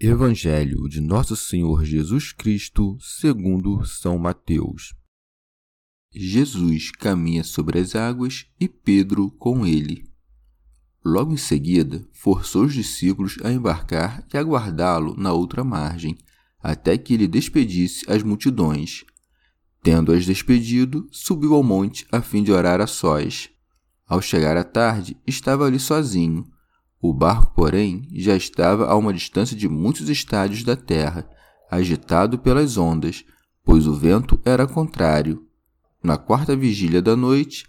Evangelho de Nosso Senhor Jesus Cristo, segundo São Mateus. Jesus caminha sobre as águas e Pedro com ele. Logo em seguida, forçou os discípulos a embarcar e aguardá-lo na outra margem, até que ele despedisse as multidões. Tendo-as despedido, subiu ao monte a fim de orar a sós. Ao chegar à tarde, estava ali sozinho o barco, porém, já estava a uma distância de muitos estádios da terra, agitado pelas ondas, pois o vento era contrário. Na quarta vigília da noite,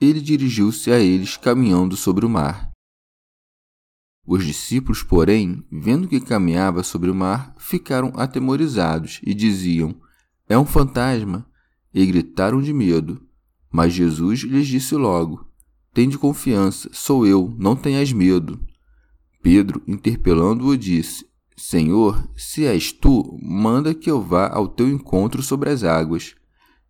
ele dirigiu-se a eles caminhando sobre o mar. Os discípulos, porém, vendo que caminhava sobre o mar, ficaram atemorizados e diziam: É um fantasma! E gritaram de medo. Mas Jesus lhes disse logo: Tende confiança, sou eu, não tenhas medo. Pedro, interpelando-o, disse: Senhor, se és tu, manda que eu vá ao teu encontro sobre as águas.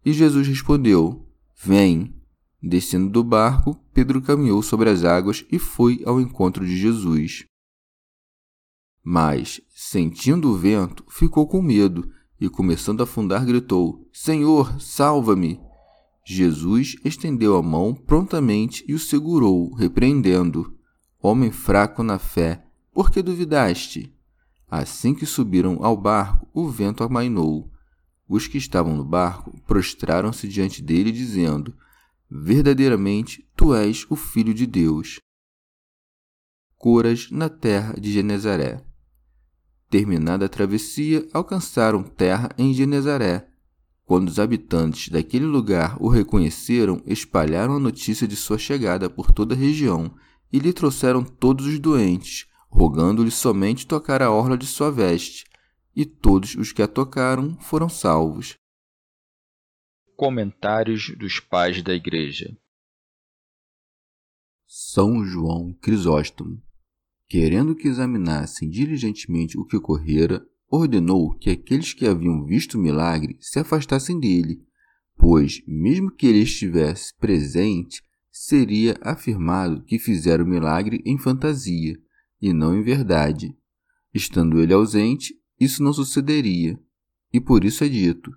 E Jesus respondeu: Vem. Descendo do barco, Pedro caminhou sobre as águas e foi ao encontro de Jesus. Mas, sentindo o vento, ficou com medo e, começando a afundar, gritou: Senhor, salva-me! Jesus estendeu a mão prontamente e o segurou, repreendendo. Homem fraco na fé, por que duvidaste? Assim que subiram ao barco, o vento amainou. Os que estavam no barco prostraram-se diante dele, dizendo: Verdadeiramente tu és o Filho de Deus. Coras na terra de Genezaré. Terminada a travessia, alcançaram terra em Genezaré. Quando os habitantes daquele lugar o reconheceram, espalharam a notícia de sua chegada por toda a região e lhe trouxeram todos os doentes, rogando-lhe somente tocar a orla de sua veste, e todos os que a tocaram foram salvos. Comentários dos Pais da Igreja São João Crisóstomo, querendo que examinassem diligentemente o que ocorrera, ordenou que aqueles que haviam visto o milagre se afastassem dele, pois, mesmo que ele estivesse presente, seria afirmado que fizeram o milagre em fantasia e não em verdade. Estando ele ausente, isso não sucederia, e por isso é dito.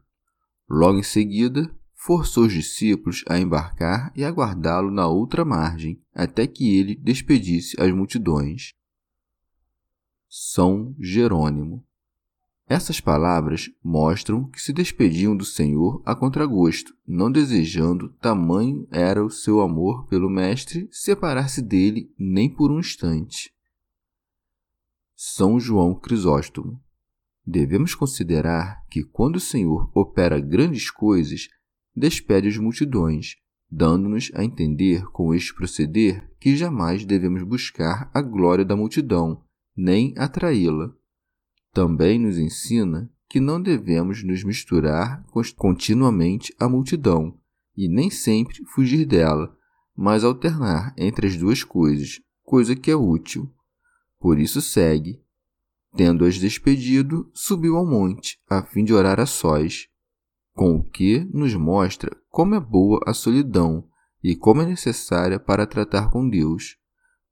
Logo em seguida, forçou os discípulos a embarcar e aguardá-lo na outra margem, até que ele despedisse as multidões. São Jerônimo essas palavras mostram que se despediam do Senhor a contragosto, não desejando, tamanho era o seu amor pelo Mestre, separar-se dele nem por um instante. São João Crisóstomo. Devemos considerar que, quando o Senhor opera grandes coisas, despede as multidões, dando-nos a entender com este proceder que jamais devemos buscar a glória da multidão, nem atraí-la também nos ensina que não devemos nos misturar continuamente à multidão e nem sempre fugir dela, mas alternar entre as duas coisas, coisa que é útil. Por isso segue. Tendo-as despedido, subiu ao monte, a fim de orar a sós, com o que nos mostra como é boa a solidão e como é necessária para tratar com Deus.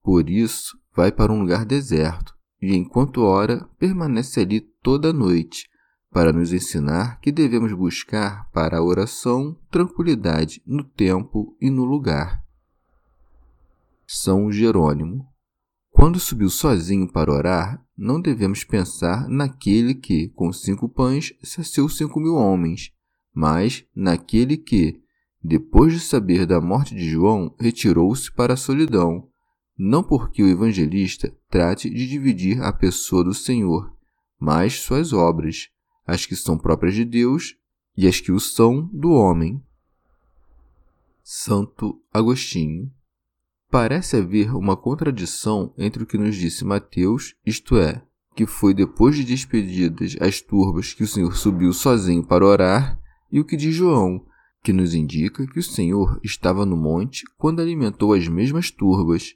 Por isso, vai para um lugar deserto, e enquanto ora, permanece ali toda a noite, para nos ensinar que devemos buscar para a oração tranquilidade no tempo e no lugar. São Jerônimo. Quando subiu sozinho para orar, não devemos pensar naquele que, com cinco pães, saciou cinco mil homens, mas naquele que, depois de saber da morte de João, retirou-se para a solidão, não porque o evangelista trate de dividir a pessoa do Senhor, mas suas obras, as que são próprias de Deus e as que o são do homem. Santo Agostinho Parece haver uma contradição entre o que nos disse Mateus, isto é, que foi depois de despedidas as turbas que o Senhor subiu sozinho para orar, e o que diz João, que nos indica que o Senhor estava no monte quando alimentou as mesmas turbas.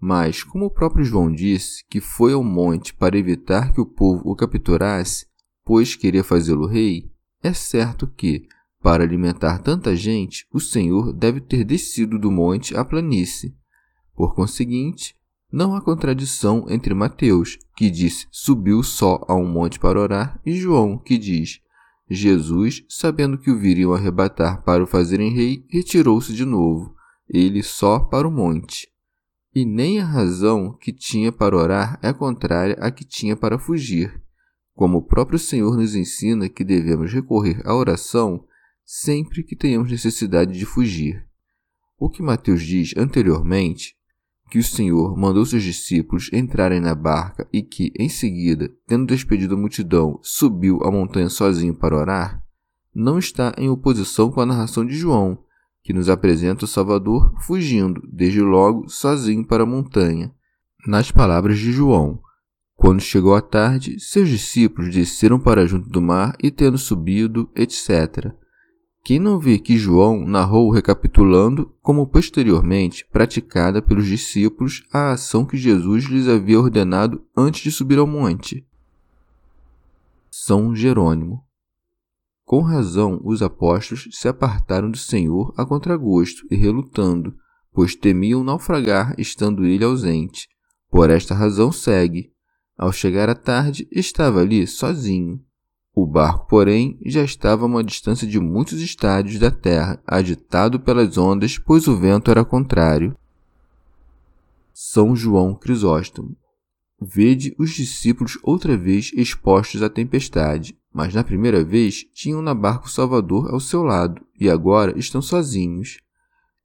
Mas, como o próprio João disse que foi ao monte para evitar que o povo o capturasse, pois queria fazê-lo rei, é certo que, para alimentar tanta gente, o Senhor deve ter descido do monte à planície. Por conseguinte, não há contradição entre Mateus, que diz subiu só a um monte para orar, e João, que diz Jesus, sabendo que o viriam arrebatar para o fazerem rei, retirou-se de novo, ele só para o monte. E nem a razão que tinha para orar é contrária à que tinha para fugir. Como o próprio Senhor nos ensina que devemos recorrer à oração sempre que tenhamos necessidade de fugir. O que Mateus diz anteriormente, que o Senhor mandou seus discípulos entrarem na barca e que, em seguida, tendo despedido a multidão, subiu a montanha sozinho para orar, não está em oposição com a narração de João, que nos apresenta o Salvador fugindo, desde logo, sozinho para a montanha. Nas palavras de João, quando chegou a tarde, seus discípulos desceram para junto do mar e, tendo subido, etc., quem não vê que João narrou recapitulando, como posteriormente praticada pelos discípulos, a ação que Jesus lhes havia ordenado antes de subir ao monte? São Jerônimo. Com razão, os apóstolos se apartaram do Senhor a contragosto e relutando, pois temiam naufragar estando ele ausente. Por esta razão segue. Ao chegar à tarde, estava ali sozinho o barco, porém, já estava a uma distância de muitos estádios da terra, agitado pelas ondas, pois o vento era contrário. São João Crisóstomo. Vede os discípulos outra vez expostos à tempestade, mas na primeira vez tinham na barca o Salvador ao seu lado, e agora estão sozinhos.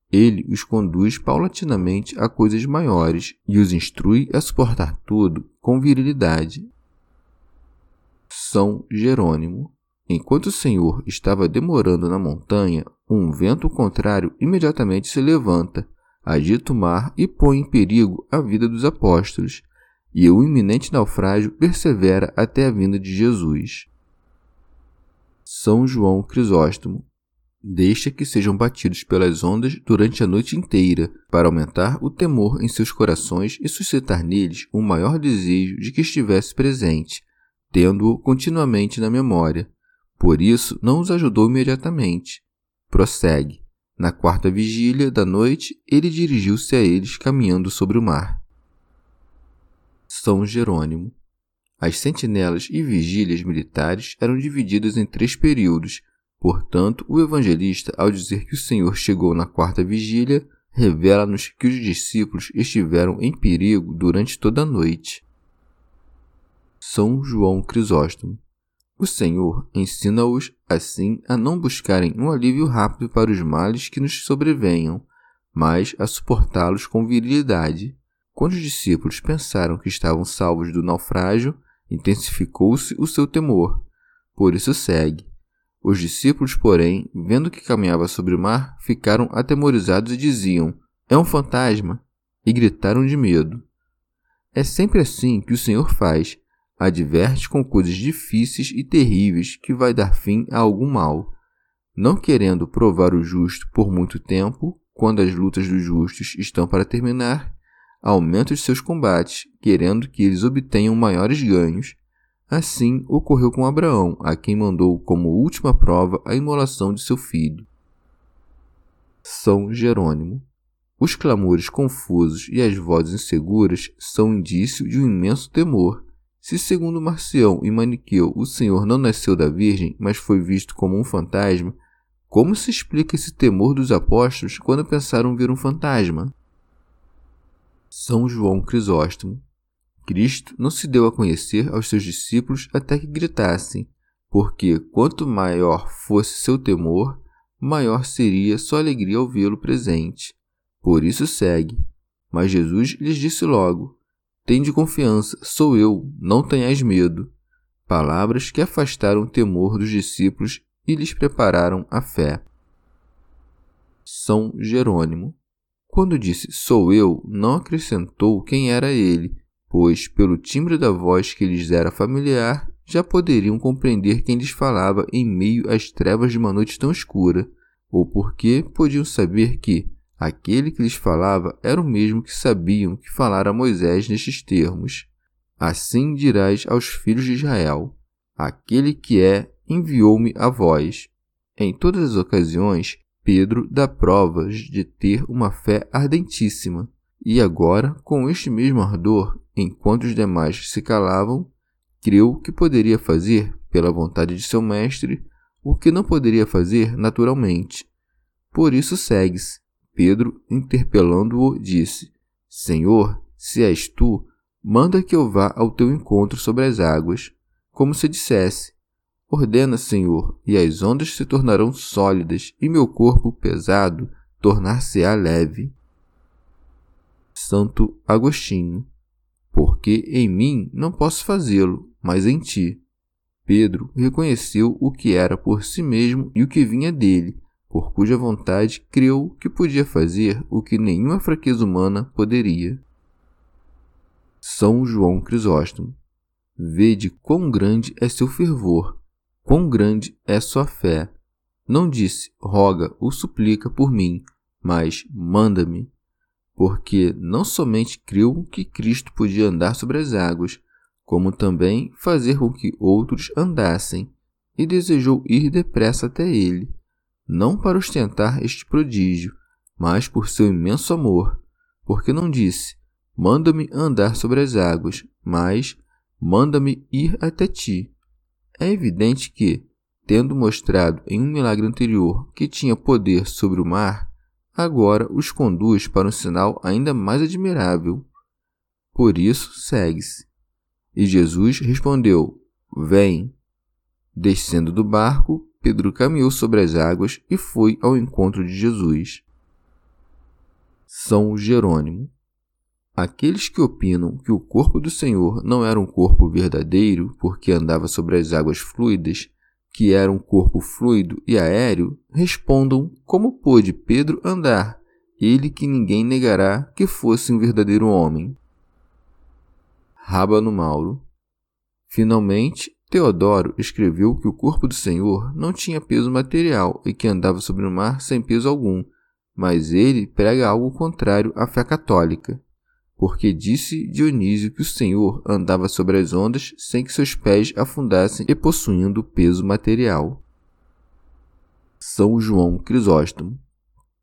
Ele os conduz paulatinamente a coisas maiores e os instrui a suportar tudo com virilidade, são Jerônimo. Enquanto o Senhor estava demorando na montanha, um vento contrário imediatamente se levanta, agita o mar e põe em perigo a vida dos apóstolos, e o iminente naufrágio persevera até a vinda de Jesus. São João Crisóstomo deixa que sejam batidos pelas ondas durante a noite inteira, para aumentar o temor em seus corações e suscitar neles um maior desejo de que estivesse presente, tendo-o continuamente na memória. Por isso, não os ajudou imediatamente. Prossegue. Na quarta vigília da noite, ele dirigiu-se a eles caminhando sobre o mar. São Jerônimo. As sentinelas e vigílias militares eram divididas em três períodos. Portanto, o evangelista, ao dizer que o Senhor chegou na quarta vigília, revela-nos que os discípulos estiveram em perigo durante toda a noite. São João Crisóstomo. O Senhor ensina-os, assim, a não buscarem um alívio rápido para os males que nos sobrevenham, mas a suportá-los com virilidade. Quando os discípulos pensaram que estavam salvos do naufrágio, intensificou-se o seu temor. Por isso segue. Os discípulos, porém, vendo que caminhava sobre o mar, ficaram atemorizados e diziam: É um fantasma! E gritaram de medo. É sempre assim que o Senhor faz adverte com coisas difíceis e terríveis que vai dar fim a algum mal. Não querendo provar o justo por muito tempo, quando as lutas dos justos estão para terminar, aumenta os seus combates, querendo que eles obtenham maiores ganhos. Assim ocorreu com Abraão, a quem mandou como última prova a imolação de seu filho. São Jerônimo. Os clamores confusos e as vozes inseguras são indício de um imenso temor se, segundo Marcião e Maniqueu, o Senhor não nasceu da Virgem, mas foi visto como um fantasma, como se explica esse temor dos apóstolos quando pensaram ver um fantasma? São João Crisóstomo. Cristo não se deu a conhecer aos seus discípulos até que gritassem, porque quanto maior fosse seu temor, maior seria sua alegria ao vê-lo presente. Por isso segue. Mas Jesus lhes disse logo: Tende confiança, sou eu, não tenhais medo. Palavras que afastaram o temor dos discípulos e lhes prepararam a fé. São Jerônimo. Quando disse sou eu, não acrescentou quem era ele, pois, pelo timbre da voz que lhes era familiar, já poderiam compreender quem lhes falava em meio às trevas de uma noite tão escura, ou porque podiam saber que aquele que lhes falava era o mesmo que sabiam que falara a Moisés nestes termos. Assim dirás aos filhos de Israel: Aquele que é enviou-me a vós. Em todas as ocasiões, Pedro dá provas de ter uma fé ardentíssima, e agora, com este mesmo ardor, enquanto os demais se calavam, creu que poderia fazer, pela vontade de seu mestre, o que não poderia fazer naturalmente. Por isso segue-se. Pedro, interpelando-o, disse: Senhor, se és tu, manda que eu vá ao teu encontro sobre as águas, como se dissesse: Ordena, Senhor, e as ondas se tornarão sólidas, e meu corpo pesado tornar-se-á leve. Santo Agostinho, porque em mim não posso fazê-lo, mas em ti. Pedro reconheceu o que era por si mesmo e o que vinha dele, por cuja vontade creu que podia fazer o que nenhuma fraqueza humana poderia. São João Crisóstomo. Vede quão grande é seu fervor, Quão grande é sua fé! Não disse, roga ou suplica por mim, mas manda-me. Porque não somente creu que Cristo podia andar sobre as águas, como também fazer com que outros andassem, e desejou ir depressa até ele, não para ostentar este prodígio, mas por seu imenso amor, porque não disse, manda-me andar sobre as águas, mas manda-me ir até ti é evidente que, tendo mostrado em um milagre anterior que tinha poder sobre o mar, agora os conduz para um sinal ainda mais admirável. Por isso, segue-se. E Jesus respondeu: Vem. Descendo do barco, Pedro caminhou sobre as águas e foi ao encontro de Jesus. São Jerônimo Aqueles que opinam que o corpo do Senhor não era um corpo verdadeiro porque andava sobre as águas fluidas, que era um corpo fluido e aéreo, respondam como pôde Pedro andar, ele que ninguém negará que fosse um verdadeiro homem. Rábano Mauro. Finalmente, Teodoro escreveu que o corpo do Senhor não tinha peso material e que andava sobre o mar sem peso algum, mas ele prega algo contrário à fé católica porque disse Dionísio que o Senhor andava sobre as ondas sem que seus pés afundassem e possuindo peso material. São João Crisóstomo.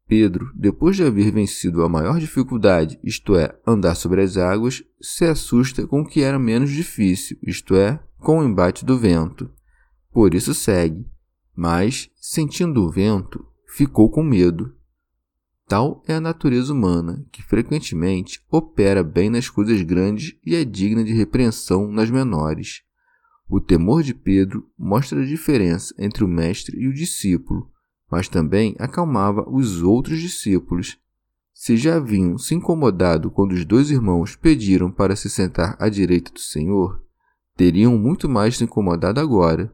Pedro, depois de haver vencido a maior dificuldade, isto é, andar sobre as águas, se assusta com o que era menos difícil, isto é, com o embate do vento. Por isso segue, mas, sentindo o vento, ficou com medo Tal é a natureza humana, que frequentemente opera bem nas coisas grandes e é digna de repreensão nas menores. O temor de Pedro mostra a diferença entre o mestre e o discípulo, mas também acalmava os outros discípulos. Se já haviam se incomodado quando os dois irmãos pediram para se sentar à direita do Senhor, teriam muito mais se incomodado agora.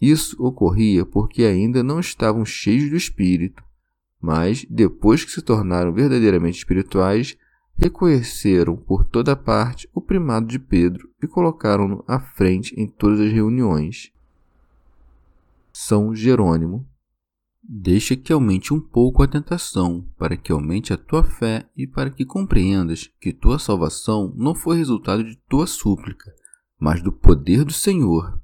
Isso ocorria porque ainda não estavam cheios do Espírito mas, depois que se tornaram verdadeiramente espirituais, reconheceram por toda parte o primado de Pedro e colocaram-no à frente em todas as reuniões. São Jerônimo. Deixa que aumente um pouco a tentação, para que aumente a tua fé e para que compreendas que tua salvação não foi resultado de tua súplica, mas do poder do Senhor.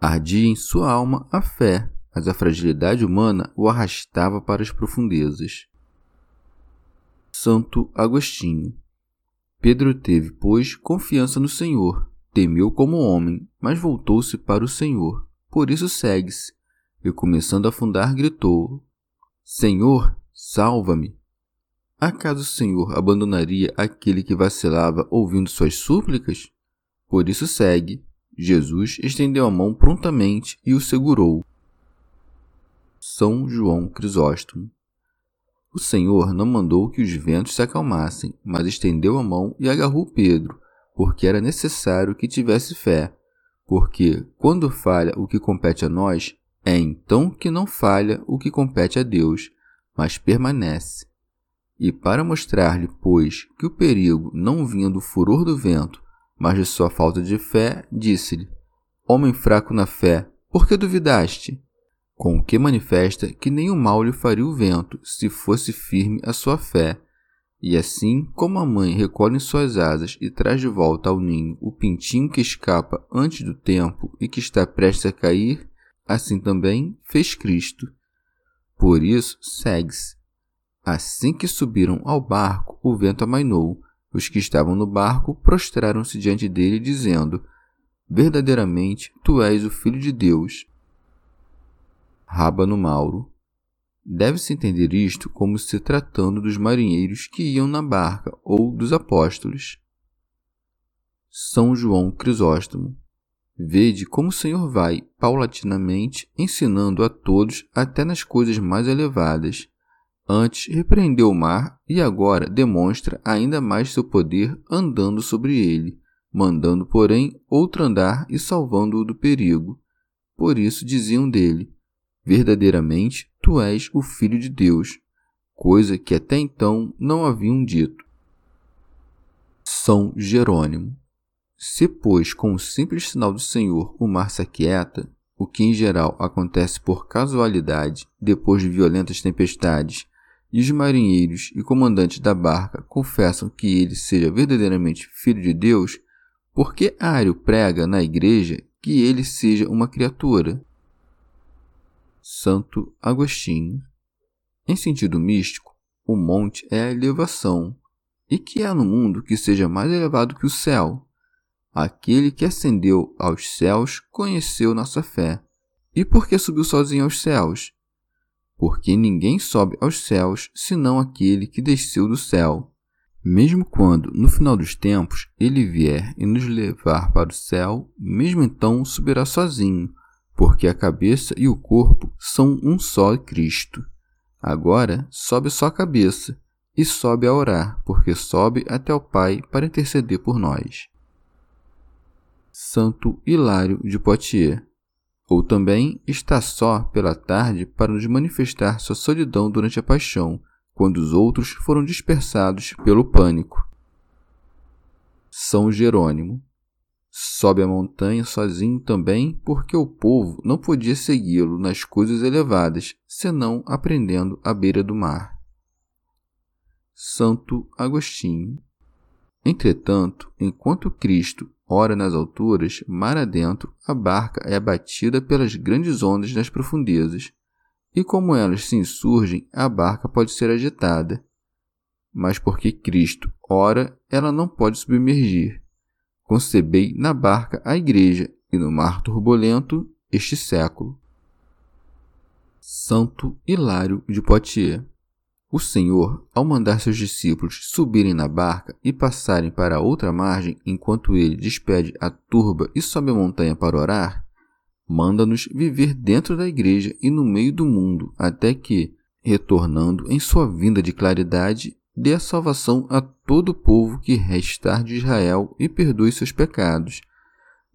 Ardia em sua alma a fé mas a fragilidade humana o arrastava para as profundezas. Santo Agostinho Pedro teve, pois, confiança no Senhor, temeu como homem, mas voltou-se para o Senhor. Por isso segue-se, e começando a afundar, gritou: Senhor, salva-me! Acaso o Senhor abandonaria aquele que vacilava ouvindo suas súplicas? Por isso segue. Jesus estendeu a mão prontamente e o segurou. São João Crisóstomo. O Senhor não mandou que os ventos se acalmassem, mas estendeu a mão e agarrou Pedro, porque era necessário que tivesse fé. Porque, quando falha o que compete a nós, é então que não falha o que compete a Deus, mas permanece. E para mostrar-lhe, pois, que o perigo não vinha do furor do vento, mas de sua falta de fé, disse-lhe: Homem fraco na fé, por que duvidaste? Com o que manifesta que nenhum mal lhe faria o vento, se fosse firme a sua fé. E assim como a mãe recolhe em suas asas e traz de volta ao ninho o pintinho que escapa antes do tempo e que está prestes a cair, assim também fez Cristo. Por isso, segue-se Assim que subiram ao barco, o vento amainou. Os que estavam no barco prostraram-se diante dele, dizendo: Verdadeiramente, tu és o Filho de Deus. Rábano Mauro. Deve-se entender isto como se tratando dos marinheiros que iam na barca ou dos apóstolos. São João Crisóstomo. Vede como o Senhor vai, paulatinamente, ensinando a todos até nas coisas mais elevadas Antes repreendeu o mar e agora demonstra ainda mais seu poder andando sobre ele, mandando, porém, outro andar e salvando-o do perigo. Por isso diziam dele: Verdadeiramente tu és o Filho de Deus, coisa que até então não haviam dito. São Jerônimo. Se, pois, com o simples sinal do Senhor o mar se aquieta, o que em geral acontece por casualidade depois de violentas tempestades, e os marinheiros e comandantes da barca confessam que ele seja verdadeiramente filho de Deus, por que Ário prega na igreja que ele seja uma criatura? Santo Agostinho. Em sentido místico, o monte é a elevação, e que há no mundo que seja mais elevado que o céu. Aquele que ascendeu aos céus conheceu nossa fé. E por que subiu sozinho aos céus? porque ninguém sobe aos céus senão aquele que desceu do céu. Mesmo quando, no final dos tempos, ele vier e nos levar para o céu, mesmo então subirá sozinho, porque a cabeça e o corpo são um só Cristo. Agora sobe só a cabeça, e sobe a orar, porque sobe até o Pai para interceder por nós. Santo Hilário de Poitiers ou também está só pela tarde para nos manifestar sua solidão durante a paixão, quando os outros foram dispersados pelo pânico. São Jerônimo sobe a montanha sozinho também, porque o povo não podia segui-lo nas coisas elevadas, senão aprendendo à beira do mar. Santo Agostinho. Entretanto, enquanto Cristo Ora, nas alturas, mar adentro, a barca é abatida pelas grandes ondas nas profundezas, e como elas se insurgem, a barca pode ser agitada. Mas porque Cristo ora, ela não pode submergir. Concebei na barca a igreja e no mar turbulento este século. Santo Hilário de Poitiers o Senhor, ao mandar seus discípulos subirem na barca e passarem para a outra margem enquanto ele despede a turba e sobe a montanha para orar, manda-nos viver dentro da igreja e no meio do mundo, até que, retornando em sua vinda de claridade, dê a salvação a todo o povo que restar de Israel e perdoe seus pecados.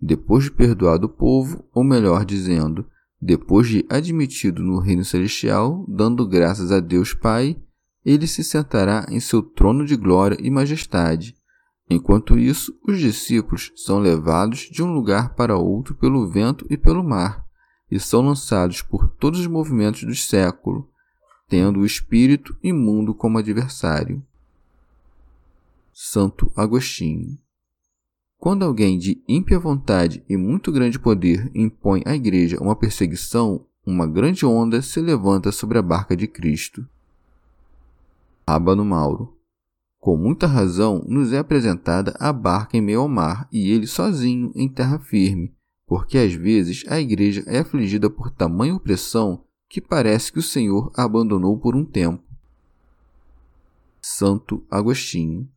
Depois de perdoado o povo, ou melhor dizendo, depois de admitido no reino celestial, dando graças a Deus Pai, ele se sentará em seu trono de glória e majestade. Enquanto isso, os discípulos são levados de um lugar para outro pelo vento e pelo mar, e são lançados por todos os movimentos do século, tendo o espírito imundo como adversário. Santo Agostinho quando alguém de ímpia vontade e muito grande poder impõe à Igreja uma perseguição, uma grande onda se levanta sobre a barca de Cristo. Rábano Mauro. Com muita razão nos é apresentada a barca em meio ao mar e ele sozinho em terra firme, porque às vezes a Igreja é afligida por tamanha opressão que parece que o Senhor abandonou por um tempo. Santo Agostinho.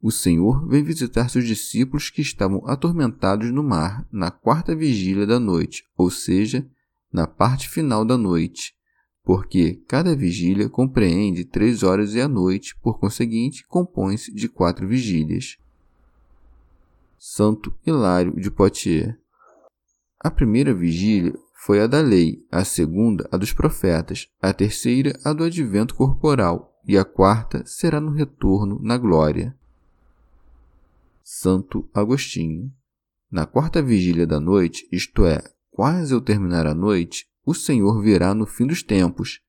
O Senhor vem visitar seus discípulos que estavam atormentados no mar na quarta vigília da noite, ou seja, na parte final da noite, porque cada vigília compreende três horas e a noite, por conseguinte, compõe-se de quatro vigílias. Santo Hilário de Poitiers. A primeira vigília foi a da lei, a segunda a dos profetas, a terceira a do advento corporal e a quarta será no retorno na glória. Santo Agostinho. Na quarta vigília da noite, isto é, quase ao terminar a noite, o Senhor virá no fim dos tempos,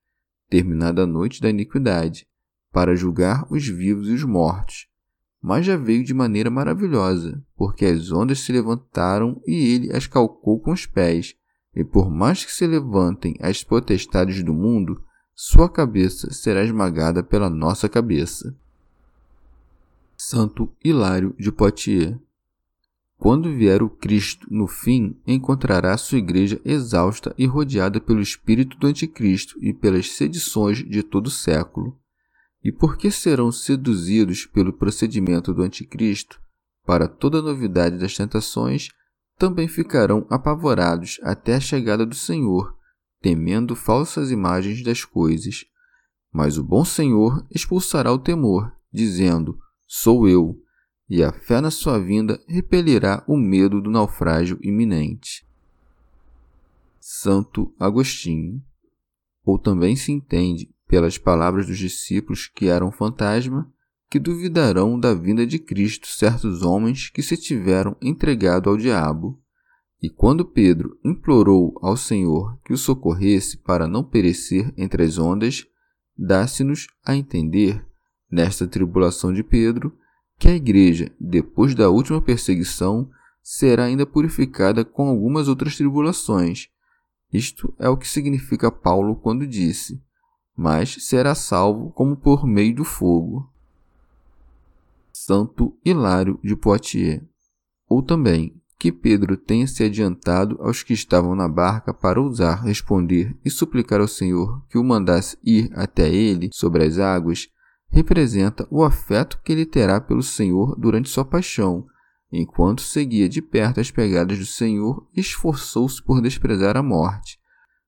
terminada a noite da iniquidade, para julgar os vivos e os mortos. Mas já veio de maneira maravilhosa, porque as ondas se levantaram e ele as calcou com os pés, e por mais que se levantem as potestades do mundo, sua cabeça será esmagada pela nossa cabeça. Santo Hilário de Poitiers. Quando vier o Cristo no fim, encontrará sua igreja exausta e rodeada pelo espírito do Anticristo e pelas sedições de todo o século. E porque serão seduzidos pelo procedimento do Anticristo, para toda novidade das tentações, também ficarão apavorados até a chegada do Senhor, temendo falsas imagens das coisas. Mas o bom Senhor expulsará o temor, dizendo: Sou eu, e a fé na sua vinda repelirá o medo do naufrágio iminente. Santo Agostinho. Ou também se entende, pelas palavras dos discípulos que eram fantasma, que duvidarão da vinda de Cristo certos homens que se tiveram entregado ao diabo. E quando Pedro implorou ao Senhor que o socorresse para não perecer entre as ondas, dá-se-nos a entender, nesta tribulação de Pedro, que a Igreja, depois da última perseguição, será ainda purificada com algumas outras tribulações. Isto é o que significa Paulo quando disse: Mas será salvo como por meio do fogo. Santo Hilário de Poitiers. Ou também, que Pedro tenha se adiantado aos que estavam na barca para ousar responder e suplicar ao Senhor que o mandasse ir até ele sobre as águas, representa o afeto que ele terá pelo Senhor durante sua paixão, enquanto seguia de perto as pegadas do Senhor e esforçou-se por desprezar a morte.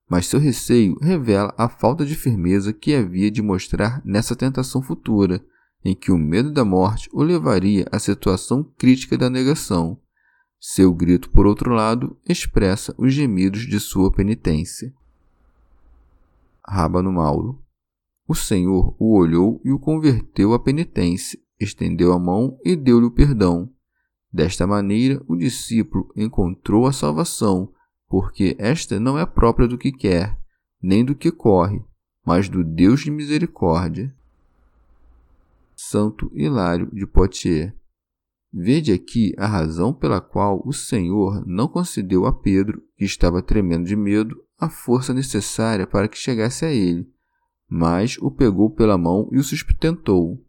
Mas seu receio revela a falta de firmeza que havia de mostrar nessa tentação futura, em que o medo da morte o levaria à situação crítica da negação. Seu grito, por outro lado, expressa os gemidos de sua penitência. Rábano Mauro. O Senhor o olhou e o converteu à penitência, estendeu a mão e deu-lhe o perdão. Desta maneira, o discípulo encontrou a salvação, porque esta não é própria do que quer, nem do que corre, mas do Deus de misericórdia. Santo Hilário de Poitiers. Vede aqui a razão pela qual o Senhor não concedeu a Pedro, que estava tremendo de medo, a força necessária para que chegasse a ele, mas o pegou pela mão e o sustentou.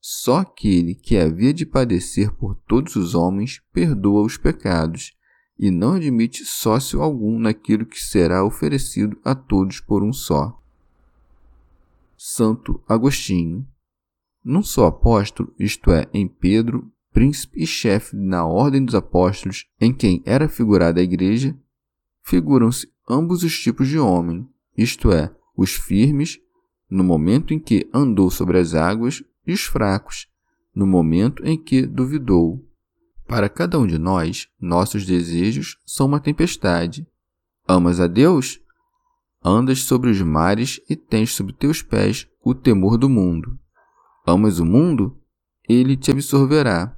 Só aquele que havia de padecer por todos os homens perdoa os pecados e não admite sócio algum naquilo que será oferecido a todos por um só. Santo Agostinho num só apóstolo, isto é, em Pedro, príncipe e chefe na ordem dos apóstolos, em quem era figurada a igreja, figuram-se ambos os tipos de homem, isto é, os firmes, no momento em que andou sobre as águas, e os fracos, no momento em que duvidou. Para cada um de nós, nossos desejos são uma tempestade. Amas a Deus? Andas sobre os mares e tens sob teus pés o temor do mundo. Amas o mundo? Ele te absorverá.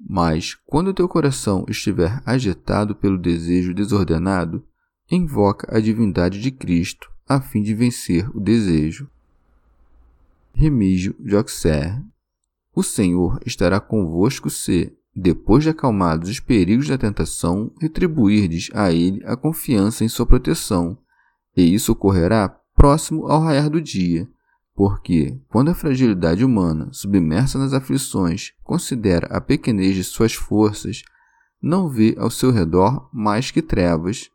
Mas, quando teu coração estiver agitado pelo desejo desordenado, invoca a divindade de Cristo a fim de vencer o desejo. Remígio de Auxerre O Senhor estará convosco se, depois de acalmados os perigos da tentação, retribuirdes a Ele a confiança em sua proteção, e isso ocorrerá próximo ao raiar do dia porque, quando a fragilidade humana, submersa nas aflições, considera a pequenez de suas forças, não vê ao seu redor mais que trevas.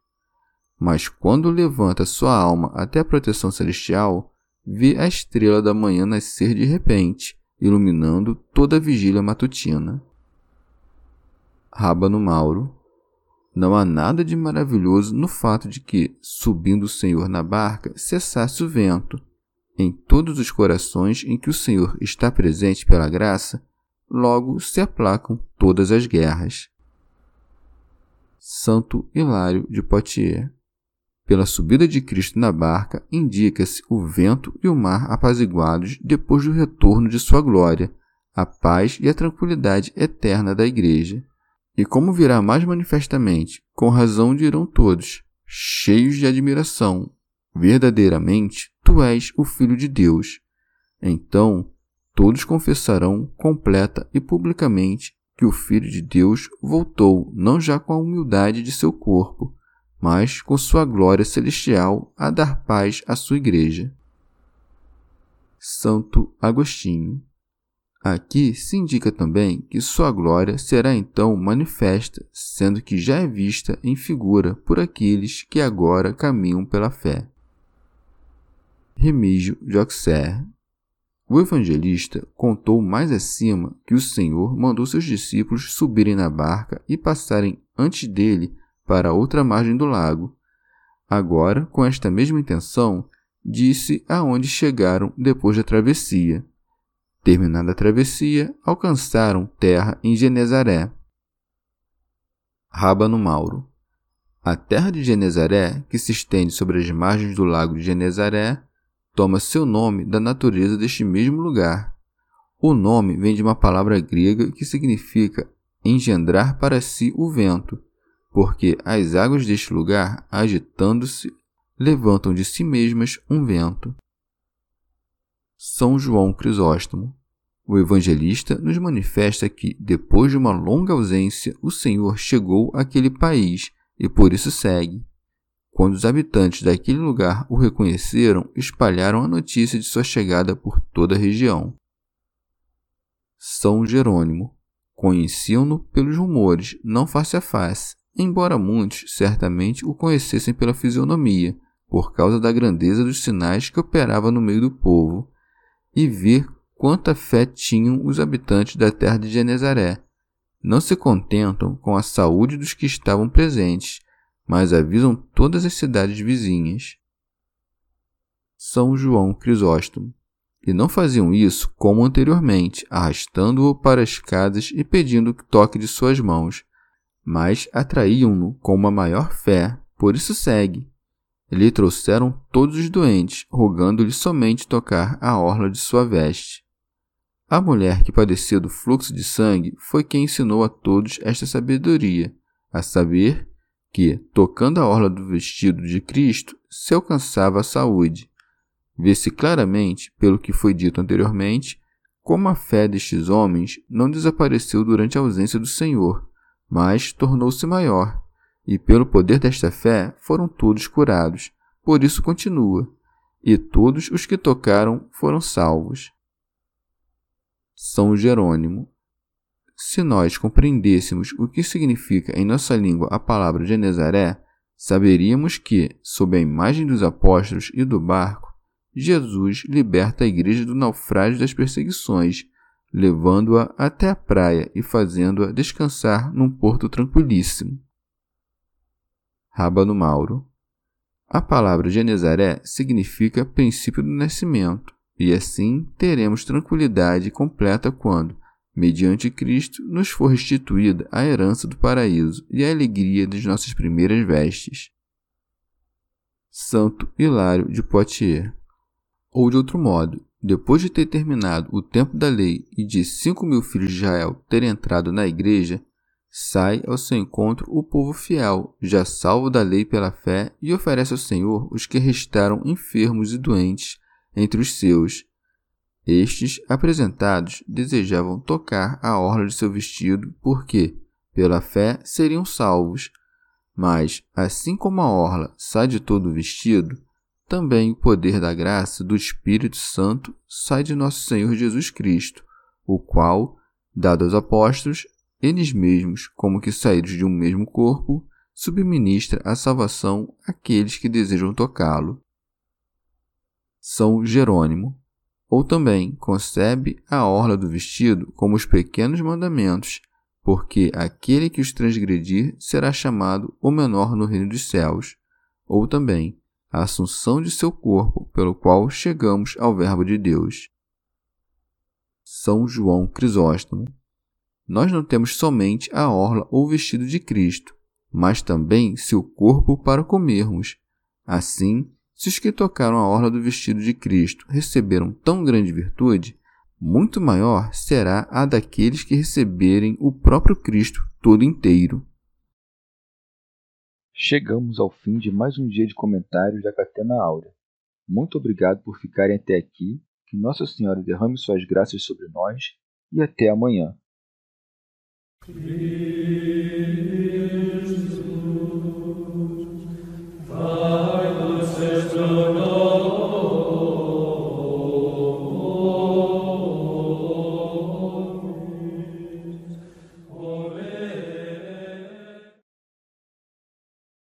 Mas quando levanta sua alma até a proteção celestial, vê a estrela da manhã nascer de repente, iluminando toda a vigília matutina. Rábano Mauro. Não há nada de maravilhoso no fato de que, subindo o Senhor na barca, cessasse o vento. Em todos os corações em que o Senhor está presente pela graça, logo se aplacam todas as guerras. Santo Hilário de Poitiers pela subida de Cristo na barca, indica-se o vento e o mar apaziguados depois do retorno de sua glória, a paz e a tranquilidade eterna da Igreja. E como virá mais manifestamente, com razão dirão todos, cheios de admiração, verdadeiramente tu és o Filho de Deus. Então todos confessarão completa e publicamente que o Filho de Deus voltou não já com a humildade de seu corpo, mas com sua glória celestial a dar paz à sua igreja. Santo Agostinho. Aqui se indica também que sua glória será então manifesta, sendo que já é vista em figura por aqueles que agora caminham pela fé. Remígio de Auxerre. O evangelista contou mais acima que o Senhor mandou seus discípulos subirem na barca e passarem antes dele para outra margem do lago. Agora, com esta mesma intenção, disse aonde chegaram depois da travessia. Terminada a travessia, alcançaram terra em Genezaré. Rábano Mauro. A terra de Genezaré, que se estende sobre as margens do lago de Genezaré, toma seu nome da natureza deste mesmo lugar. O nome vem de uma palavra grega que significa engendrar para si o vento, porque as águas deste lugar, agitando-se, levantam de si mesmas um vento. São João Crisóstomo. O evangelista nos manifesta que, depois de uma longa ausência, o Senhor chegou àquele país e por isso segue. Quando os habitantes daquele lugar o reconheceram, espalharam a notícia de sua chegada por toda a região. São Jerônimo. Conheciam-no pelos rumores, não face a face, embora muitos certamente o conhecessem pela fisionomia, por causa da grandeza dos sinais que operava no meio do povo, e ver quanta fé tinham os habitantes da terra de Genezaré. Não se contentam com a saúde dos que estavam presentes, mas avisam todas as cidades vizinhas. São João Crisóstomo. E não faziam isso como anteriormente, arrastando-o para as casas e pedindo que toque de suas mãos, mas atraíam-no com uma maior fé, por isso segue. Lhe trouxeram todos os doentes, rogando-lhe somente tocar a orla de sua veste. A mulher que padecia do fluxo de sangue foi quem ensinou a todos esta sabedoria, a saber que, tocando a orla do vestido de Cristo, se alcançava a saúde. Vê-se claramente, pelo que foi dito anteriormente, como a fé destes homens não desapareceu durante a ausência do Senhor, mas tornou-se maior, e pelo poder desta fé foram todos curados. Por isso continua, e todos os que tocaram foram salvos. São Jerônimo. Se nós compreendêssemos o que significa em nossa língua a palavra Genezaré, saberíamos que, sob a imagem dos apóstolos e do barco, Jesus liberta a igreja do naufrágio das perseguições levando-a até a praia e fazendo-a descansar num porto tranquilíssimo. Rábano Mauro. A palavra Genezaré significa princípio do nascimento, e assim teremos tranquilidade completa quando, mediante Cristo, nos for restituída a herança do paraíso e a alegria das nossas primeiras vestes. Santo Hilário de Poitiers. Ou de outro modo, depois de ter terminado o tempo da lei e de cinco mil filhos de Israel terem entrado na igreja, sai ao seu encontro o povo fiel, já salvo da lei pela fé, e oferece ao Senhor os que restaram enfermos e doentes entre os seus. Estes, apresentados, desejavam tocar a orla de seu vestido, porque, pela fé, seriam salvos. Mas, assim como a orla sai de todo o vestido, também o poder da graça do Espírito Santo sai de nosso Senhor Jesus Cristo, o qual, dado aos apóstolos, eles mesmos, como que saídos de um mesmo corpo, subministra a salvação àqueles que desejam tocá-lo. São Jerônimo, ou também concebe a orla do vestido como os pequenos mandamentos, porque aquele que os transgredir será chamado o menor no reino dos céus, ou também a assunção de seu corpo, pelo qual chegamos ao Verbo de Deus. São João Crisóstomo. Nós não temos somente a orla ou vestido de Cristo, mas também seu corpo para comermos. Assim, se os que tocaram a orla do vestido de Cristo receberam tão grande virtude, muito maior será a daqueles que receberem o próprio Cristo todo inteiro. Chegamos ao fim de mais um dia de comentários da Catena Áurea. Muito obrigado por ficarem até aqui, que Nossa Senhora derrame suas graças sobre nós e até amanhã.